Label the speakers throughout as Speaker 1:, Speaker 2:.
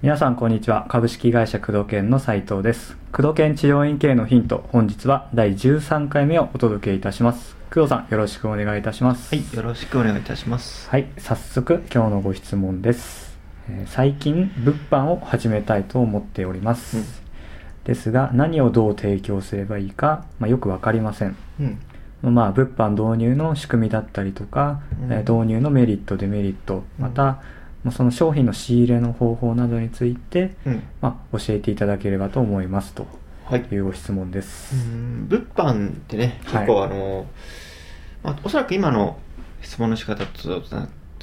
Speaker 1: 皆さんこんにちは。株式会社工藤研の斉藤です。工藤研治療院系のヒント本日は第13回目をお届けいたします。工藤さんよろしくお願いいたします。
Speaker 2: はい、よろしくお願いいたします。
Speaker 1: はい早速今日のご質問です、えー最近物販を始めたいと思っております、
Speaker 2: うん。
Speaker 1: ですが何をどう提供すればいいか、まあ、よくわかりません。
Speaker 2: うん。
Speaker 1: まあ、物販導入の仕組みだったりとか、
Speaker 2: うん。
Speaker 1: えー導入のメリットデメリットまた、まあその商品の仕入れの方法などについて、
Speaker 2: うん。
Speaker 1: まあ、教えていただければと思いますと
Speaker 2: はい。
Speaker 1: いうご質問です、
Speaker 2: うん。物販ってね、
Speaker 1: はい。
Speaker 2: 結構あの、まあ、おそらく今の質問の仕方と、い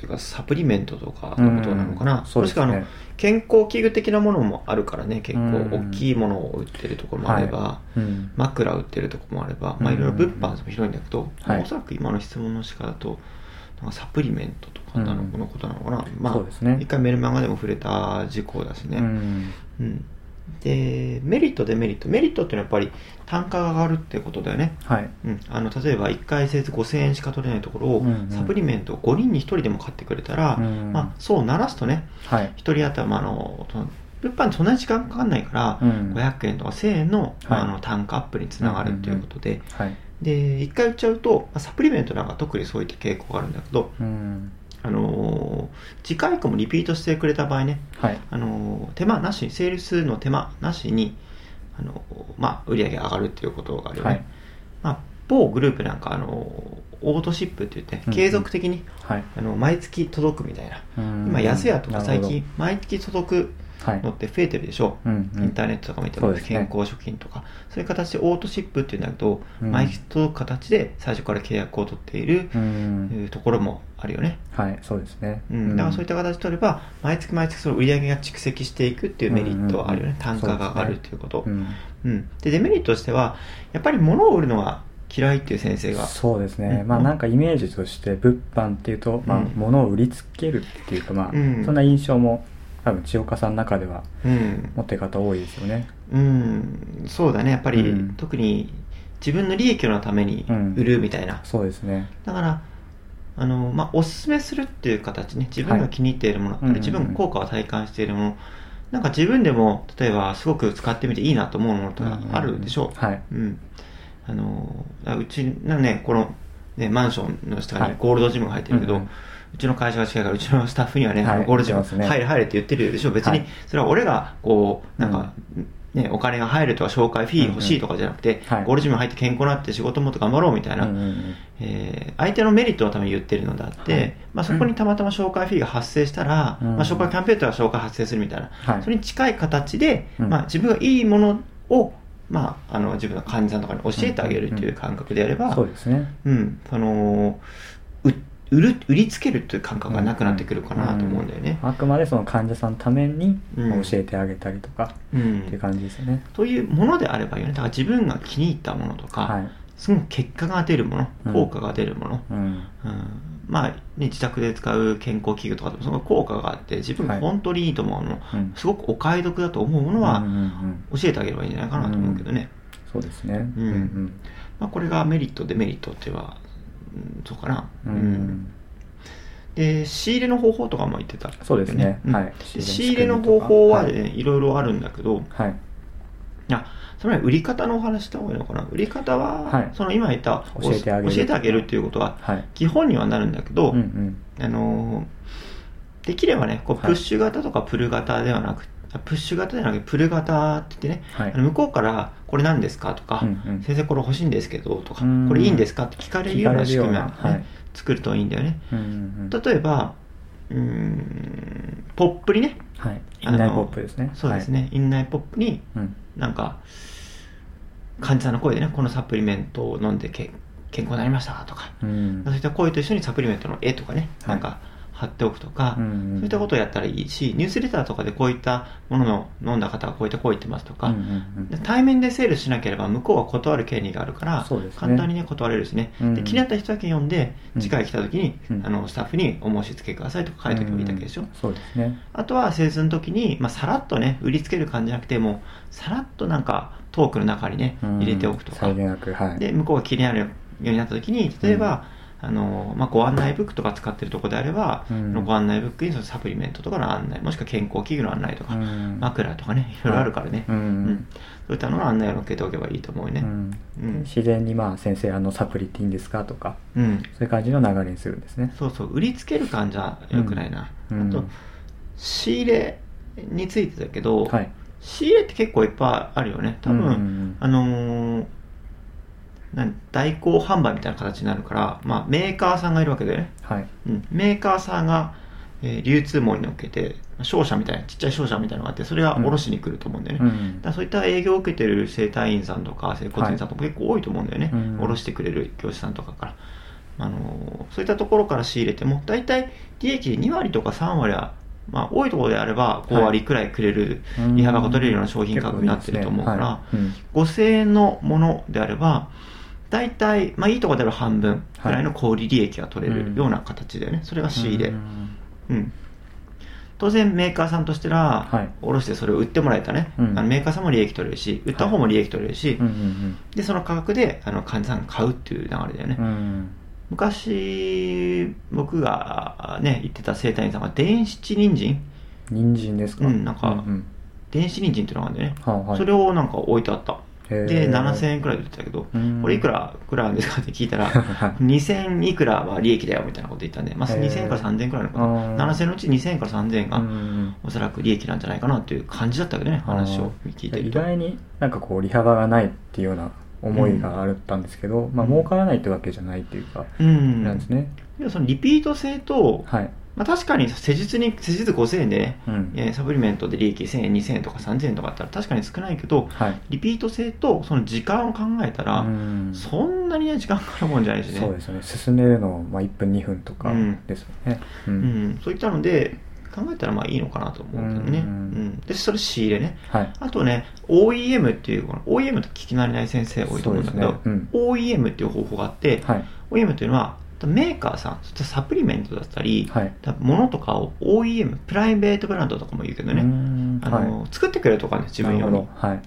Speaker 2: うか、サプリメントとかのことなのか
Speaker 1: う
Speaker 2: な。
Speaker 1: ん。そうですね。
Speaker 2: もしくはあの、健康器具的なものもあるからね、結構
Speaker 1: うん。
Speaker 2: 大きいものを売ってるところもあれば、
Speaker 1: はい。うん。
Speaker 2: 枕売ってるところもあれば、まあ、
Speaker 1: うん
Speaker 2: いろいろ物販も広いんだけど、まあ
Speaker 1: はい。
Speaker 2: おそらく今の質問の仕方だと、なんかサプリメントとかなの,、
Speaker 1: うん。
Speaker 2: のことなのかな。まあ、
Speaker 1: ね。
Speaker 2: 一回メルマガでも触れた事項だしね。
Speaker 1: うん。
Speaker 2: うん、でメリットデメリット。メリットっていうのはやっぱり単価が上がるってことだよね、
Speaker 1: はい。
Speaker 2: うん、あの例えば1回施術5000円しか取れないところを、
Speaker 1: うんうん。
Speaker 2: サプリメントを5人に1人でも買ってくれたら、
Speaker 1: うん
Speaker 2: まあ、そうならすとね
Speaker 1: はい。
Speaker 2: 1人当たりまああの物販にそんなに時間かかんないから、
Speaker 1: うん。
Speaker 2: 500円とか1000円の,、まあ
Speaker 1: はい。
Speaker 2: あの単価アップにつながるっていうことで、
Speaker 1: はい。
Speaker 2: で1回売っちゃうと、まあサプリメントなんか特にそういった傾向があるんだけど、
Speaker 1: うん。
Speaker 2: あのー次回以降もリピートしてくれた場合ね
Speaker 1: はい。
Speaker 2: あの手間なしセールスの手間なしにあの、まあ、売り上げ上がるっていうことがあるよね、
Speaker 1: はい。
Speaker 2: まあ、某グループなんかあのオートシップって言って
Speaker 1: うん
Speaker 2: 継続的に、
Speaker 1: はい。
Speaker 2: あの毎月届くみたいな、
Speaker 1: うん
Speaker 2: 今安屋とか最近毎月届く
Speaker 1: はい
Speaker 2: のって増えてるでしょ、
Speaker 1: う
Speaker 2: インターネットとか見ても、
Speaker 1: ね。
Speaker 2: 健康食品とか。そういう形でオートシップっていうんだけど、
Speaker 1: うん
Speaker 2: 毎月届く形で最初から契約を取っている、
Speaker 1: うん。
Speaker 2: ところもあるよね、
Speaker 1: はいそうですね。
Speaker 2: うん、だからそういった形で取れば毎月毎月その売り上げが蓄積していくっていうメリットはあるよね、
Speaker 1: うん
Speaker 2: 単価が上がるっていうこと。
Speaker 1: うん。
Speaker 2: うん、でデメリットとしてはやっぱり物を売るのが嫌いっていう先生が
Speaker 1: そうですね、
Speaker 2: うん。
Speaker 1: まあなんかイメージとして物販っていうと、まあ
Speaker 2: うん。
Speaker 1: 物を売りつけるっていうかまあ、
Speaker 2: うん。
Speaker 1: そんな印象も多分千岡さんの中では
Speaker 2: うん、
Speaker 1: 持ってる方多いですよね。
Speaker 2: うん、そうだね。やっぱり、
Speaker 1: うん。
Speaker 2: 特に自分の利益のために売るみたいな、
Speaker 1: そうですね。
Speaker 2: だからあの、まあ、おすすめするっていう形ね。自分が気に入っているもの、
Speaker 1: はい。うんうんうん。
Speaker 2: 自分が効果を体感しているもの。なんか自分でも例えばすごく使ってみていいなと思うものとかあるでしょう、
Speaker 1: はい。
Speaker 2: うん、あのうちのねこのねマンションの下
Speaker 1: はい。
Speaker 2: にゴールドジムが入ってるけど、
Speaker 1: う
Speaker 2: うんちの会社が近いからうちのスタッフにはね、
Speaker 1: はい
Speaker 2: ゴールドジム
Speaker 1: 言ってますね。
Speaker 2: 入れ入れって言ってるでしょ。別に
Speaker 1: はい。
Speaker 2: それは俺がこうなんか、ね、お金が入るとか紹介フィー欲しいとかじゃなくて、
Speaker 1: はい。
Speaker 2: ゴールドジム入って健康になって仕事もっと頑張ろうみたいな、
Speaker 1: うんうんうん。
Speaker 2: えー相手のメリットのために言ってるのであって、
Speaker 1: はい。
Speaker 2: まあ、そこにたまたま紹介フィーが発生したら、
Speaker 1: うん
Speaker 2: まあ、紹介キャンペーンとは紹介発生するみたいな、
Speaker 1: はい。
Speaker 2: それに近い形で、
Speaker 1: うん。
Speaker 2: まあ、自分がいいものを、まあ、あの自分の患者さんとかに教えてあげるっていう感覚であれば、
Speaker 1: そうですね。
Speaker 2: うん、そのう売る売りつけるという感覚がなくなってくるかなと思うんだよね。
Speaker 1: あくまでその患者さんのために
Speaker 2: うん。
Speaker 1: 教えてあげたりとか
Speaker 2: うん。
Speaker 1: っていう感じですよね、
Speaker 2: というものであればいいよね。だから自分が気に入ったものとか、
Speaker 1: はい。
Speaker 2: すごく結果が出るも
Speaker 1: うん。
Speaker 2: の効果が出るもの、
Speaker 1: うん。
Speaker 2: うん。まあ、ね、自宅で使う健康器具とかでもその効果があって自分が本当にいいと思うもの、
Speaker 1: うん。
Speaker 2: すごくお買い得だと思うものは
Speaker 1: うんうんうん
Speaker 2: 教えてあげればいいんじゃないかなと思うけどね、
Speaker 1: そうですね。
Speaker 2: うん。
Speaker 1: うん
Speaker 2: まあ、これがメリットデメリットっていうのは、うん、そうかな、
Speaker 1: うん。うん。
Speaker 2: で仕入れの方法とかも言ってた、
Speaker 1: そうですね。
Speaker 2: うん。
Speaker 1: はい。
Speaker 2: で仕入れの方法は、
Speaker 1: はい。
Speaker 2: ねいろいろあるんだけど
Speaker 1: はい。
Speaker 2: あそれは売り方のお話した方がいいのかな？売り方は、
Speaker 1: はい。
Speaker 2: その今言った
Speaker 1: 教えてあげる。
Speaker 2: 教えてあげるっていうことは
Speaker 1: はい。
Speaker 2: 基本にはなるんだけど、
Speaker 1: うんうん。
Speaker 2: あのーできればね、こう
Speaker 1: はい。
Speaker 2: プッシュ型とかプル型ではなく、あプッシュ型じゃなくてプル型って言ってね、
Speaker 1: はい。
Speaker 2: あの向こうからこれ何ですかとか、
Speaker 1: うんうん。
Speaker 2: 先生これ欲しいんですけどとか
Speaker 1: うん、
Speaker 2: これいいんですかって聞かれるような仕組みを、ね
Speaker 1: はい。
Speaker 2: 作るといいんだよね。
Speaker 1: うんうんうん。
Speaker 2: 例えば、うーん、ポップにね、
Speaker 1: はい。インナイポップですね。
Speaker 2: そうですね、インナイポップに
Speaker 1: うん。
Speaker 2: なんか、患者さんの声でね、このサプリメントを飲んでけ健康になりましたとか、
Speaker 1: うん。
Speaker 2: そういった声と一緒にサプリメントの絵とかね、
Speaker 1: はい。
Speaker 2: なんか貼っておくとか、
Speaker 1: うんうん
Speaker 2: そういったことをやったらいいし、ニュースレターとかでこういったものの飲んだ方がこういった声言ってますとか、
Speaker 1: うんうん
Speaker 2: で対面でセールしなければ向こうは断る権利があるから、簡単にね断れるしね、
Speaker 1: うん
Speaker 2: で気になった人だけ読んで、
Speaker 1: うん
Speaker 2: 次回来た時に、
Speaker 1: うん。
Speaker 2: あのスタッフにお申し付けくださいとか書いておけばいいだけでしょ。
Speaker 1: うんそうですね。
Speaker 2: あとは施術の時に、まあ、さらっとね売りつける感じじゃなくてもうさらっとなんかトークの中にね
Speaker 1: うん。
Speaker 2: 入れておくとか、で向こうが気になるうになった時に例えば、あのまあ、ご案内ブックとか使ってるところであれば、
Speaker 1: うん。
Speaker 2: ご案内ブックにそのサプリメントとかの案内もしくは健康器具の案内とか、
Speaker 1: うん。
Speaker 2: 枕とかねいろいろあるからね、
Speaker 1: うん。
Speaker 2: うん。そういったのの案内を載っけておけばいいと思うね。
Speaker 1: うん。
Speaker 2: うん。
Speaker 1: 自然にまあ先生あのサプリっていいんですかとか
Speaker 2: うん。
Speaker 1: そういう感じの流れにするんですね。
Speaker 2: そうそう。売りつける感じはよくないな、
Speaker 1: うん。
Speaker 2: あと仕入れについてだけど、
Speaker 1: はい。
Speaker 2: 仕入れって結構いっぱいあるよね。多分、あのー代行販売みたいな形になるから、まあ、メーカーさんがいるわけだよね、
Speaker 1: はい。
Speaker 2: うん、メーカーさんが、えー流通網に乗っけて商社みたいなちっちゃい商社みたいなのがあってそれが卸しに来ると思うんだよね、
Speaker 1: うん
Speaker 2: だそういった営業を受けてる整体院さんとか整骨院さんとか結構多いと思うんだよね、
Speaker 1: うん
Speaker 2: 卸してくれる業者さんとかから、あのーそういったところから仕入れても大体利益で2割とか3割は、まあ、多いところであれば5割くらいくれる
Speaker 1: うん
Speaker 2: 利幅が取れるような商品価格になってると思うから、
Speaker 1: 結構いいですね。はい。
Speaker 2: 5000円のものであれば大体、まあ、いいところであれば半分くらいの小売利益が取れるような形だよね、それが仕入れ、
Speaker 1: うん。
Speaker 2: うん、当然メーカーさんとしては、
Speaker 1: はい。
Speaker 2: 卸してそれを売ってもらえたね、
Speaker 1: うん。
Speaker 2: あのメーカーさんも利益取れるし売った方も利益取れるし、
Speaker 1: うんうん
Speaker 2: でその価格であの患者さんが買うっていう流れだよね、
Speaker 1: うんうん
Speaker 2: 昔僕がね言ってた整体院さんが電子人参？
Speaker 1: 人参ですか？
Speaker 2: うんなんか
Speaker 1: うん
Speaker 2: 電子人参っていうのがあるんだよね、
Speaker 1: はあはい。
Speaker 2: それをなんか置いてあったで7000円くらいで売ってたけど
Speaker 1: うん。
Speaker 2: これいくらくらですかって聞いたら
Speaker 1: はい
Speaker 2: 2000いくらは利益だよみたいなこと言ったんで、まあ、
Speaker 1: へー。
Speaker 2: 2000円から3000円くらいのかな。
Speaker 1: あー
Speaker 2: 7000円のうち2000円から3000円が
Speaker 1: うんうん
Speaker 2: おそらく利益なんじゃないかなっていう感じだったけどね話を聞いてると。
Speaker 1: 意外になんかこう利幅がないっていうような思いがあったんですけど、まあ儲からないってわけじゃないっていうか、
Speaker 2: うん。
Speaker 1: なんですね。
Speaker 2: そのリピート性と、
Speaker 1: はい、
Speaker 2: まあ、確かに施術に施術5000円でね、
Speaker 1: うん。
Speaker 2: えーサプリメントで利益1000円2000円とか3000円とかあったら確かに少ないけど
Speaker 1: はい。
Speaker 2: リピート性とその時間を考えたら、
Speaker 1: うん。
Speaker 2: そんなにね時間かかるもんじゃないしね。
Speaker 1: そうですよね。進めるのまあ1分2分とか
Speaker 2: うん。
Speaker 1: ですよね、う
Speaker 2: うん。そういったので考えたらまあいいのかなと思うけどね、
Speaker 1: う
Speaker 2: うん。ん。でそれ仕入れね。
Speaker 1: はい。
Speaker 2: あとね OEM っていうこの OEM と聞き慣れない先生多いと思うんだけど、
Speaker 1: ね。
Speaker 2: OEM っていう方法があって、
Speaker 1: はい。
Speaker 2: OEM というのはメーカーさんサプリメントだったり、
Speaker 1: はい。
Speaker 2: 物とかを OEM プライベートブランドとかも言うけどね、あの
Speaker 1: はい。
Speaker 2: 作ってくれるとかね自分用に
Speaker 1: はい。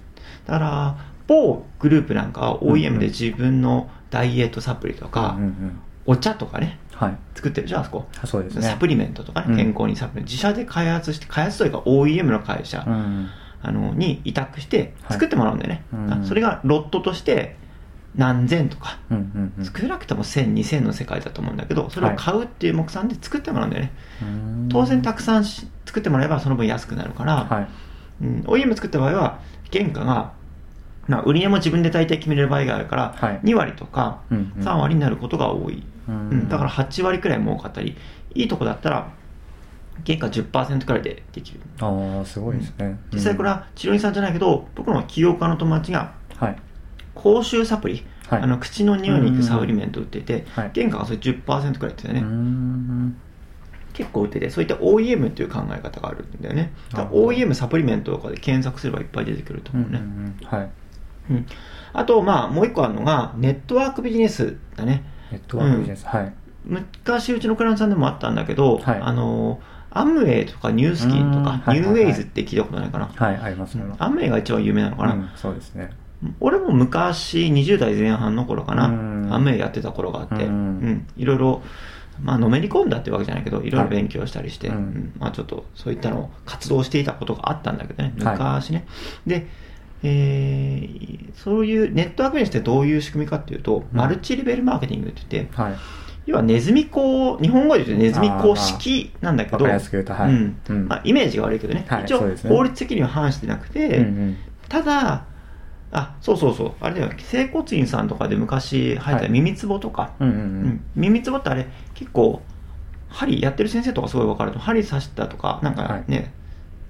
Speaker 2: だから某グループなんかは OEM で自分のダイエットサプリとか、
Speaker 1: うんうん
Speaker 2: お茶とかね
Speaker 1: はい。
Speaker 2: 作ってるじゃんあそこ。
Speaker 1: あそうですね。
Speaker 2: サプリメントとかね、
Speaker 1: うん。
Speaker 2: 健康にサプリ自社で開発して開発というか OEM の会社、
Speaker 1: うん。
Speaker 2: あのに委託して
Speaker 1: はい。
Speaker 2: 作ってもらうんだよね、
Speaker 1: うん。
Speaker 2: それがロットとして何千とか。
Speaker 1: うんうんうん。
Speaker 2: 少なくとも1000、2000の世界だと思うんだけどそれを買うっていう目算で作ってもらうんだよね、
Speaker 1: うん。
Speaker 2: 当然たくさんし作ってもらえばその分安くなるから、
Speaker 1: はい。
Speaker 2: うん、OEM 作った場合は原価が、まあ、売り値も自分で大体決めれる場合があるから、
Speaker 1: はい。
Speaker 2: 2割とか
Speaker 1: うんうん。
Speaker 2: 3割になることが多い、
Speaker 1: う
Speaker 2: うん。ん。だから8割くらい儲かったりいいとこだったら原価10%くらいでできる。
Speaker 1: ああすごいですね、
Speaker 2: 実際これは治療院さんじゃないけど僕の起業家の友達が
Speaker 1: はい
Speaker 2: 口臭サプリ、
Speaker 1: はい。
Speaker 2: あの口の匂いに行くサプリメント売ってて、
Speaker 1: はい。
Speaker 2: 原価がそれ10%くらいってね、
Speaker 1: うーん。
Speaker 2: 結構売っててそういった OEM っていう考え方があるんだよね。OEM サプリメントとかで検索すればいっぱい出てくると
Speaker 1: うん
Speaker 2: 思うね、あとまあもう一個あるのがネットワークビジネスだね。
Speaker 1: ネットワークビジネス、はい。
Speaker 2: 昔うちのクライアントさんでもあったんだけど、
Speaker 1: はい。
Speaker 2: あのアムウェイとかニュースキンとかニューウェイズって聞いたことないかな、
Speaker 1: はいありますね、
Speaker 2: アムウェイが一番有名なのかな、
Speaker 1: うん、そうですね
Speaker 2: 俺も昔20代前半の頃かな、
Speaker 1: うん。
Speaker 2: アムウェイやってた頃があって、
Speaker 1: う
Speaker 2: うん。んいろいろ、まあ、のめり込んだってわけじゃないけどい。ろいろ勉強したりして、
Speaker 1: はいうん。
Speaker 2: うん。まあ、ちょっとそういったのを活動していたことがあったんだけどね。
Speaker 1: はい。
Speaker 2: 昔ね、で、えーそういうネットワークビジネスってどういう仕組みかっていうと、マルチレベルマーケティングって言って
Speaker 1: はい。
Speaker 2: 要はネズミ講日本語で言うとネズミ講式なんだけどまあ、イメージが悪いけどね、
Speaker 1: はい
Speaker 2: 一応法律的には反してなくて、
Speaker 1: うんうん。
Speaker 2: ただあそうそうそう。あれだよ整骨院さんとかで昔入った耳つぼとか、
Speaker 1: うんうんう
Speaker 2: うん。ん耳つぼってあれ結構針やってる先生とかすごい分かると。針刺したとかなんかね、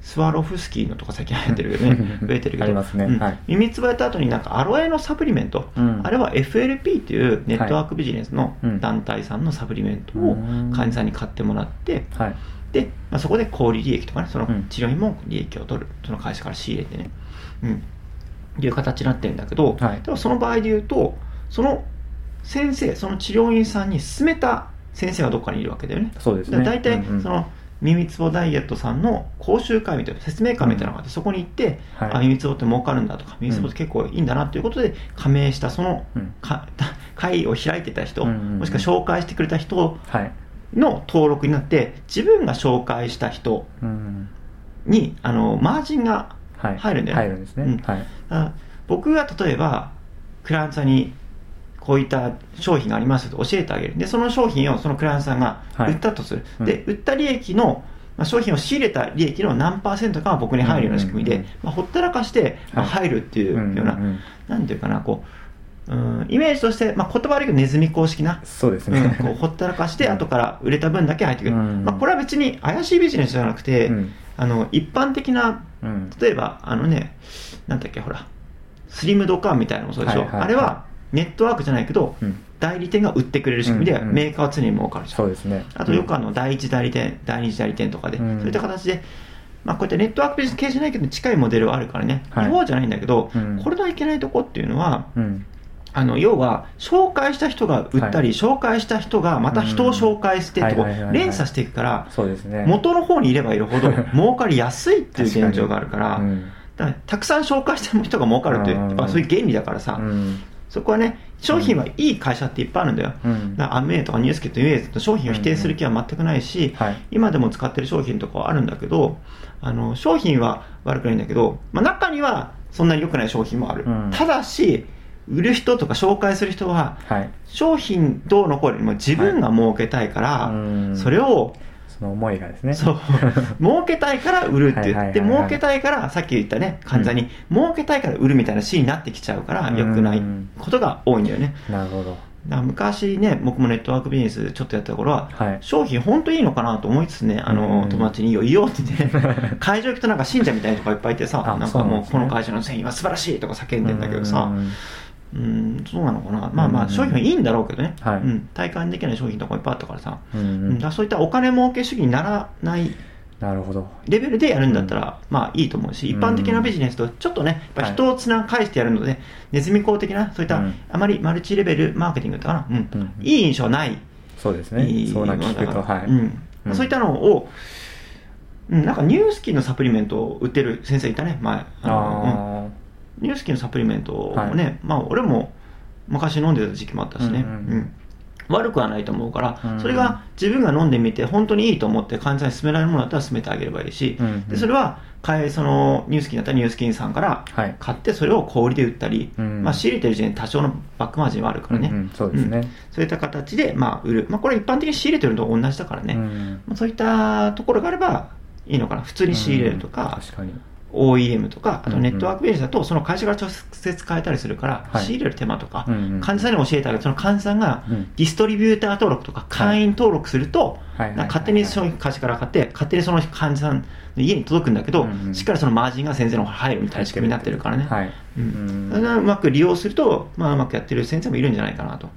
Speaker 2: スワロフスキーのとか最近流行ってるよね。増えてるけど。
Speaker 1: ありますね。
Speaker 2: うん。
Speaker 1: はい。
Speaker 2: 耳つぼやった後になんかアロエのサプリメント、
Speaker 1: うん。
Speaker 2: あれは FLP っていうネットワークビジネスの団体さんのサプリメントを
Speaker 1: うん。
Speaker 2: 患者さんに買ってもらって、
Speaker 1: はい。
Speaker 2: で、まあ、そこで小売利益とかね、その
Speaker 1: うん。
Speaker 2: 治療院も利益を取る、その会社から仕入れてね、うん、いう形になってるんだけど、
Speaker 1: はい。
Speaker 2: でもその場合で言うと、その先生、その治療院さんに勧めた先生がどっかにいるわけだよね。
Speaker 1: そうですね。
Speaker 2: 大体、
Speaker 1: うんうん。
Speaker 2: その耳つぼダイエットさんの講習会みたいな説明会みたいなのがあって、そこに行って、
Speaker 1: はい。
Speaker 2: あ耳つぼって儲かるんだとか耳つぼって結構いいんだなということで加盟したその
Speaker 1: うん。
Speaker 2: か 会を開いてた人、
Speaker 1: うんうんうん。
Speaker 2: もしくは紹介してくれた人
Speaker 1: はい。
Speaker 2: の登録になって自分が紹介した人
Speaker 1: うん
Speaker 2: にあのマージンが
Speaker 1: はい
Speaker 2: 入るんだよね。
Speaker 1: 入るんですね、
Speaker 2: うん。
Speaker 1: はい。
Speaker 2: あ僕が例えばクライアントさんにこういった商品がありますと教えてあげる。でその商品をそのクライアントさんが
Speaker 1: はい。
Speaker 2: 売ったとする、
Speaker 1: うん。
Speaker 2: で売った利益の、まあ、商品を仕入れた利益の何パーセントかが僕に入るような仕組みで、まあ、ほったらかして、ま入るっていうような、
Speaker 1: んんん。
Speaker 2: なんていうかなこううんイメージとして、まあ、言葉悪いけどネズミ公式な
Speaker 1: そうです
Speaker 2: うん
Speaker 1: ね、
Speaker 2: こうほったらかして
Speaker 1: うん。
Speaker 2: 後から売れた分だけ入ってくる、
Speaker 1: うん。
Speaker 2: まあ、これは別に怪しいビジネスじゃなくて、
Speaker 1: うん。
Speaker 2: あの一般的な
Speaker 1: うん。
Speaker 2: 例えばあのねなんだっけほらスリムドカンみたいなのもそうでしょ、
Speaker 1: はいはいはい。
Speaker 2: あれはネットワークじゃないけど、
Speaker 1: うん。
Speaker 2: 代理店が売ってくれる仕組みで、メーカーは常に儲かるじゃん。
Speaker 1: そうですね。
Speaker 2: あとよくあの第一代理店、第二次代理店とかで、
Speaker 1: うん。
Speaker 2: そういった形で、まあ、こうやってネットワークビジネス系じゃないけど近いモデルはあるからね、
Speaker 1: はい。
Speaker 2: 違法じゃないんだけど、
Speaker 1: うん。
Speaker 2: これのいけないとこっていうのは
Speaker 1: うん
Speaker 2: あの要は紹介した人が売ったり、
Speaker 1: はい。
Speaker 2: 紹介した人がまた人を紹介してってこう
Speaker 1: うんはいはいはいはい。
Speaker 2: 連鎖していくから
Speaker 1: そうですね。
Speaker 2: 元の方にいればいるほど 儲かりやすいっていう現状があるから
Speaker 1: うん
Speaker 2: だからたくさん紹介した人が儲かるっていう、
Speaker 1: うん。
Speaker 2: やっぱそういう原理だからさ、
Speaker 1: うん。
Speaker 2: そこはね、商品はいい会社っていっぱいあるんだよ。
Speaker 1: うん。
Speaker 2: だからアメーとかニュースケット、ニューエイズと商品を否定する気は全くないし、
Speaker 1: はい。
Speaker 2: 今でも使ってる商品とかはあるんだけど、あの商品は悪くないんだけど、まあ、中にはそんなに良くない商品もある。
Speaker 1: うん。
Speaker 2: ただし、売る人とか紹介する人は、
Speaker 1: はい。
Speaker 2: 商品どうのこうのよりも自分が儲けたいから、
Speaker 1: うん。
Speaker 2: それを
Speaker 1: その思いがですね。
Speaker 2: そう。儲けたいから売るって言って、儲けたいから、さっき言ったね、患者に、儲けたいから売るみたいなシーンになってきちゃうから、
Speaker 1: うん。
Speaker 2: 良くないことが多いんだよね。
Speaker 1: なるほど。
Speaker 2: 昔ね、僕もネットワークビジネスちょっとやった頃は、
Speaker 1: はい。
Speaker 2: 商品本当いいのかなと思いつつね、あの、
Speaker 1: うん。
Speaker 2: 友達にいいよいいよってね、会場行くとなんか信者みたいな人がいっぱいいてさ、
Speaker 1: あ
Speaker 2: なんかもうこの会社の製品は素晴らしいとか叫んでんだけどさ、
Speaker 1: うん
Speaker 2: うん、そうなのかな。まあまあ、
Speaker 1: うん。
Speaker 2: 商品はいいんだろうけどね。
Speaker 1: はい。
Speaker 2: うん、体感できない商品とかいっぱいあったからさ、
Speaker 1: うん
Speaker 2: うんだそういったお金儲け主義にならない
Speaker 1: なるほど。
Speaker 2: レベルでやるんだったら、まあいいと思うし、一般的なビジネスとちょっとね、やっぱ人をつな返してやるので、ネズミ講的な、そういった、
Speaker 1: うん。
Speaker 2: あまりマルチレベルマーケティングってかな、うん。
Speaker 1: うん
Speaker 2: いい印象はない。
Speaker 1: そうですね。
Speaker 2: いい
Speaker 1: そうな聞くとはい、
Speaker 2: うん。
Speaker 1: うん。
Speaker 2: そういったのを、うん、なんかニュースキンのサプリメントを売ってる先生いたね、前。あの
Speaker 1: あ
Speaker 2: うんニュースキンのサプリメントもね、
Speaker 1: はい。
Speaker 2: まあ俺も昔飲んでた時期もあったしね、
Speaker 1: うんうん
Speaker 2: うん。悪くはないと思うから、
Speaker 1: うん
Speaker 2: それが自分が飲んでみて本当にいいと思って患者さんに勧められるものだったら勧めてあげればいいし、
Speaker 1: うんうん。
Speaker 2: でそれはそのニュースキンだったらニュースキンさんから
Speaker 1: はい。
Speaker 2: 買ってそれを小売りで売ったり、
Speaker 1: うん。
Speaker 2: まあ、仕入れてる時点で多少のバックマージンはあるからね、
Speaker 1: うんうん。そうですね。
Speaker 2: ん。そういった形で、まあ、売る、まあ、これ一般的に仕入れてるのと同じだからね、
Speaker 1: うん。
Speaker 2: まあ、そういったところがあればいいのかな。普通に仕入れると
Speaker 1: うん。
Speaker 2: か、
Speaker 1: 確かに
Speaker 2: OEM とか、あとネットワークベースだと、その会社から直接変えたりするから、
Speaker 1: はい。
Speaker 2: 仕入れる手間とか、患者さんに教えてあげる、その患者さんが
Speaker 1: うん。
Speaker 2: ディストリビューター登録とか、会員登録すると、勝手にその会社から買って、勝手にその患者さんの家に届くんだけど、しっかりそのマージンが先生の方に入るみたいな仕組みになってるからね。
Speaker 1: はい
Speaker 2: うまく利用すると、まあ、うまくやってる先生もいるんじゃないかなと、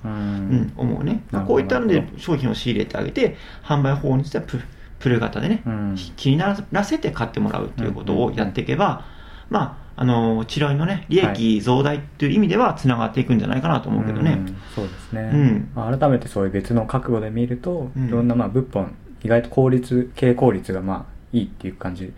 Speaker 2: 思うね。こういったので商品を仕入れてあげて、販売方法にしてはププル型でね、
Speaker 1: うん。
Speaker 2: 気にならせて買ってもらうということをやっていけば、まあ、あの治療院のね、利益増大っていう意味ではつながっていくんじゃないかなと思うけどね。
Speaker 1: んそうですね、
Speaker 2: うん。
Speaker 1: まあ改めてそういう別の角度で見ると、
Speaker 2: うん。
Speaker 1: いろんなまあ物販意外と効率経営効率がまあいいっていう感じ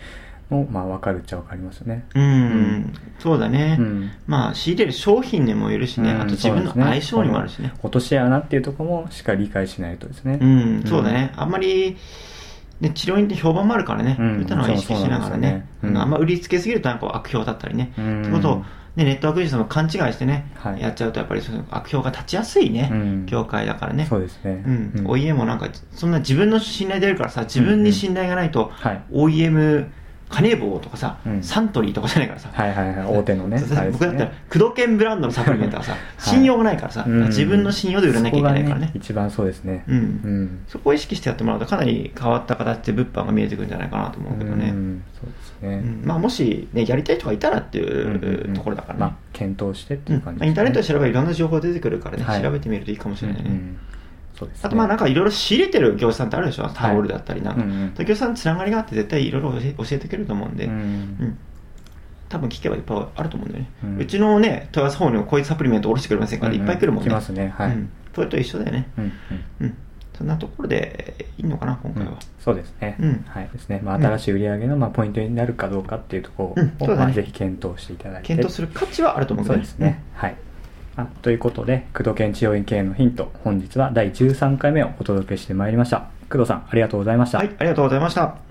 Speaker 1: のまあ分かるっちゃ分かりますよね。
Speaker 2: うん、
Speaker 1: うん。
Speaker 2: そうだね。
Speaker 1: うん。
Speaker 2: まあ、仕入れる商品にもよるしね、
Speaker 1: うん
Speaker 2: あと自分の相性にもあるしね。
Speaker 1: 落とし穴っていうところもしっかり理解しないとですね。
Speaker 2: うん、そうだね。あんまり、ね、治療院って評判もあるからね、
Speaker 1: うん。
Speaker 2: そういったのは意識しながらね、
Speaker 1: ねうん
Speaker 2: うん。あんま売りつけすぎるとなんか悪評だったりね、
Speaker 1: うん。
Speaker 2: ってことを、ね、ネットワークビジネスも勘違いしてね、
Speaker 1: はい。
Speaker 2: やっちゃうとやっぱりその悪評が立ちやすいね、
Speaker 1: うん。
Speaker 2: 業界だからね。
Speaker 1: そうですね。
Speaker 2: うん、OEM もなんか、そんな自分の信頼出るからさ、自分に信頼がないと、
Speaker 1: はい。
Speaker 2: OEM、カネボウとかさ、
Speaker 1: うん。
Speaker 2: サントリーとかじゃないからさ、
Speaker 1: はいはいはい。大手のね。
Speaker 2: 僕だったら、工藤研ブランドのサプリメント はさ、信用がないからさ、
Speaker 1: うん。
Speaker 2: 自分の信用で売らなきゃいけないからね。
Speaker 1: そこが。一番そうですね。
Speaker 2: うん。
Speaker 1: うん。
Speaker 2: そこを意識してやってもらうと、かなり変わった形で物販が見えてくるんじゃないかなと思うけどね。
Speaker 1: うん。そうですね、
Speaker 2: うん。まあ、もし、ね、やりたい人がいたらってい
Speaker 1: う
Speaker 2: ところだからね。
Speaker 1: まあ検討してって
Speaker 2: うん
Speaker 1: いう感じね。
Speaker 2: インターネットで調べればいろんな情報出てくるからね、
Speaker 1: はい。
Speaker 2: 調べてみるといいかもしれないね。
Speaker 1: うんうんそうですね。
Speaker 2: あとまあなんかいろいろ仕入れてる業者さんってあるでしょ、タオルだったりなんか、
Speaker 1: うんうん。
Speaker 2: 業者さんつながりがあって絶対いろいろ教えてくれると思うんで、
Speaker 1: う
Speaker 2: うん。ん。多分聞けばいっぱいあると思うんだよね、
Speaker 1: う
Speaker 2: うんちのね、問い合わせ方にもこういうサプリメントおろしてくれませんかっていっぱい来るもんね。
Speaker 1: 来ますね。はい、
Speaker 2: うん。それと一緒だよね。
Speaker 1: うんうん。
Speaker 2: うん。そんなところでいいいいのかな、今回は。
Speaker 1: うん。そうですね、
Speaker 2: うん。
Speaker 1: はいですね、まあ、
Speaker 2: うん
Speaker 1: 新しい売り上げのまあポイントになるかどうかっていうところを、ぜひ検討していただいて。
Speaker 2: 検討する価値はあると思う
Speaker 1: そうですね、はいあということで工藤県治療院経営のヒント本日は第13回目をお届けしてまいりました工藤さんありがとうございました、
Speaker 2: はい、ありがとうございました。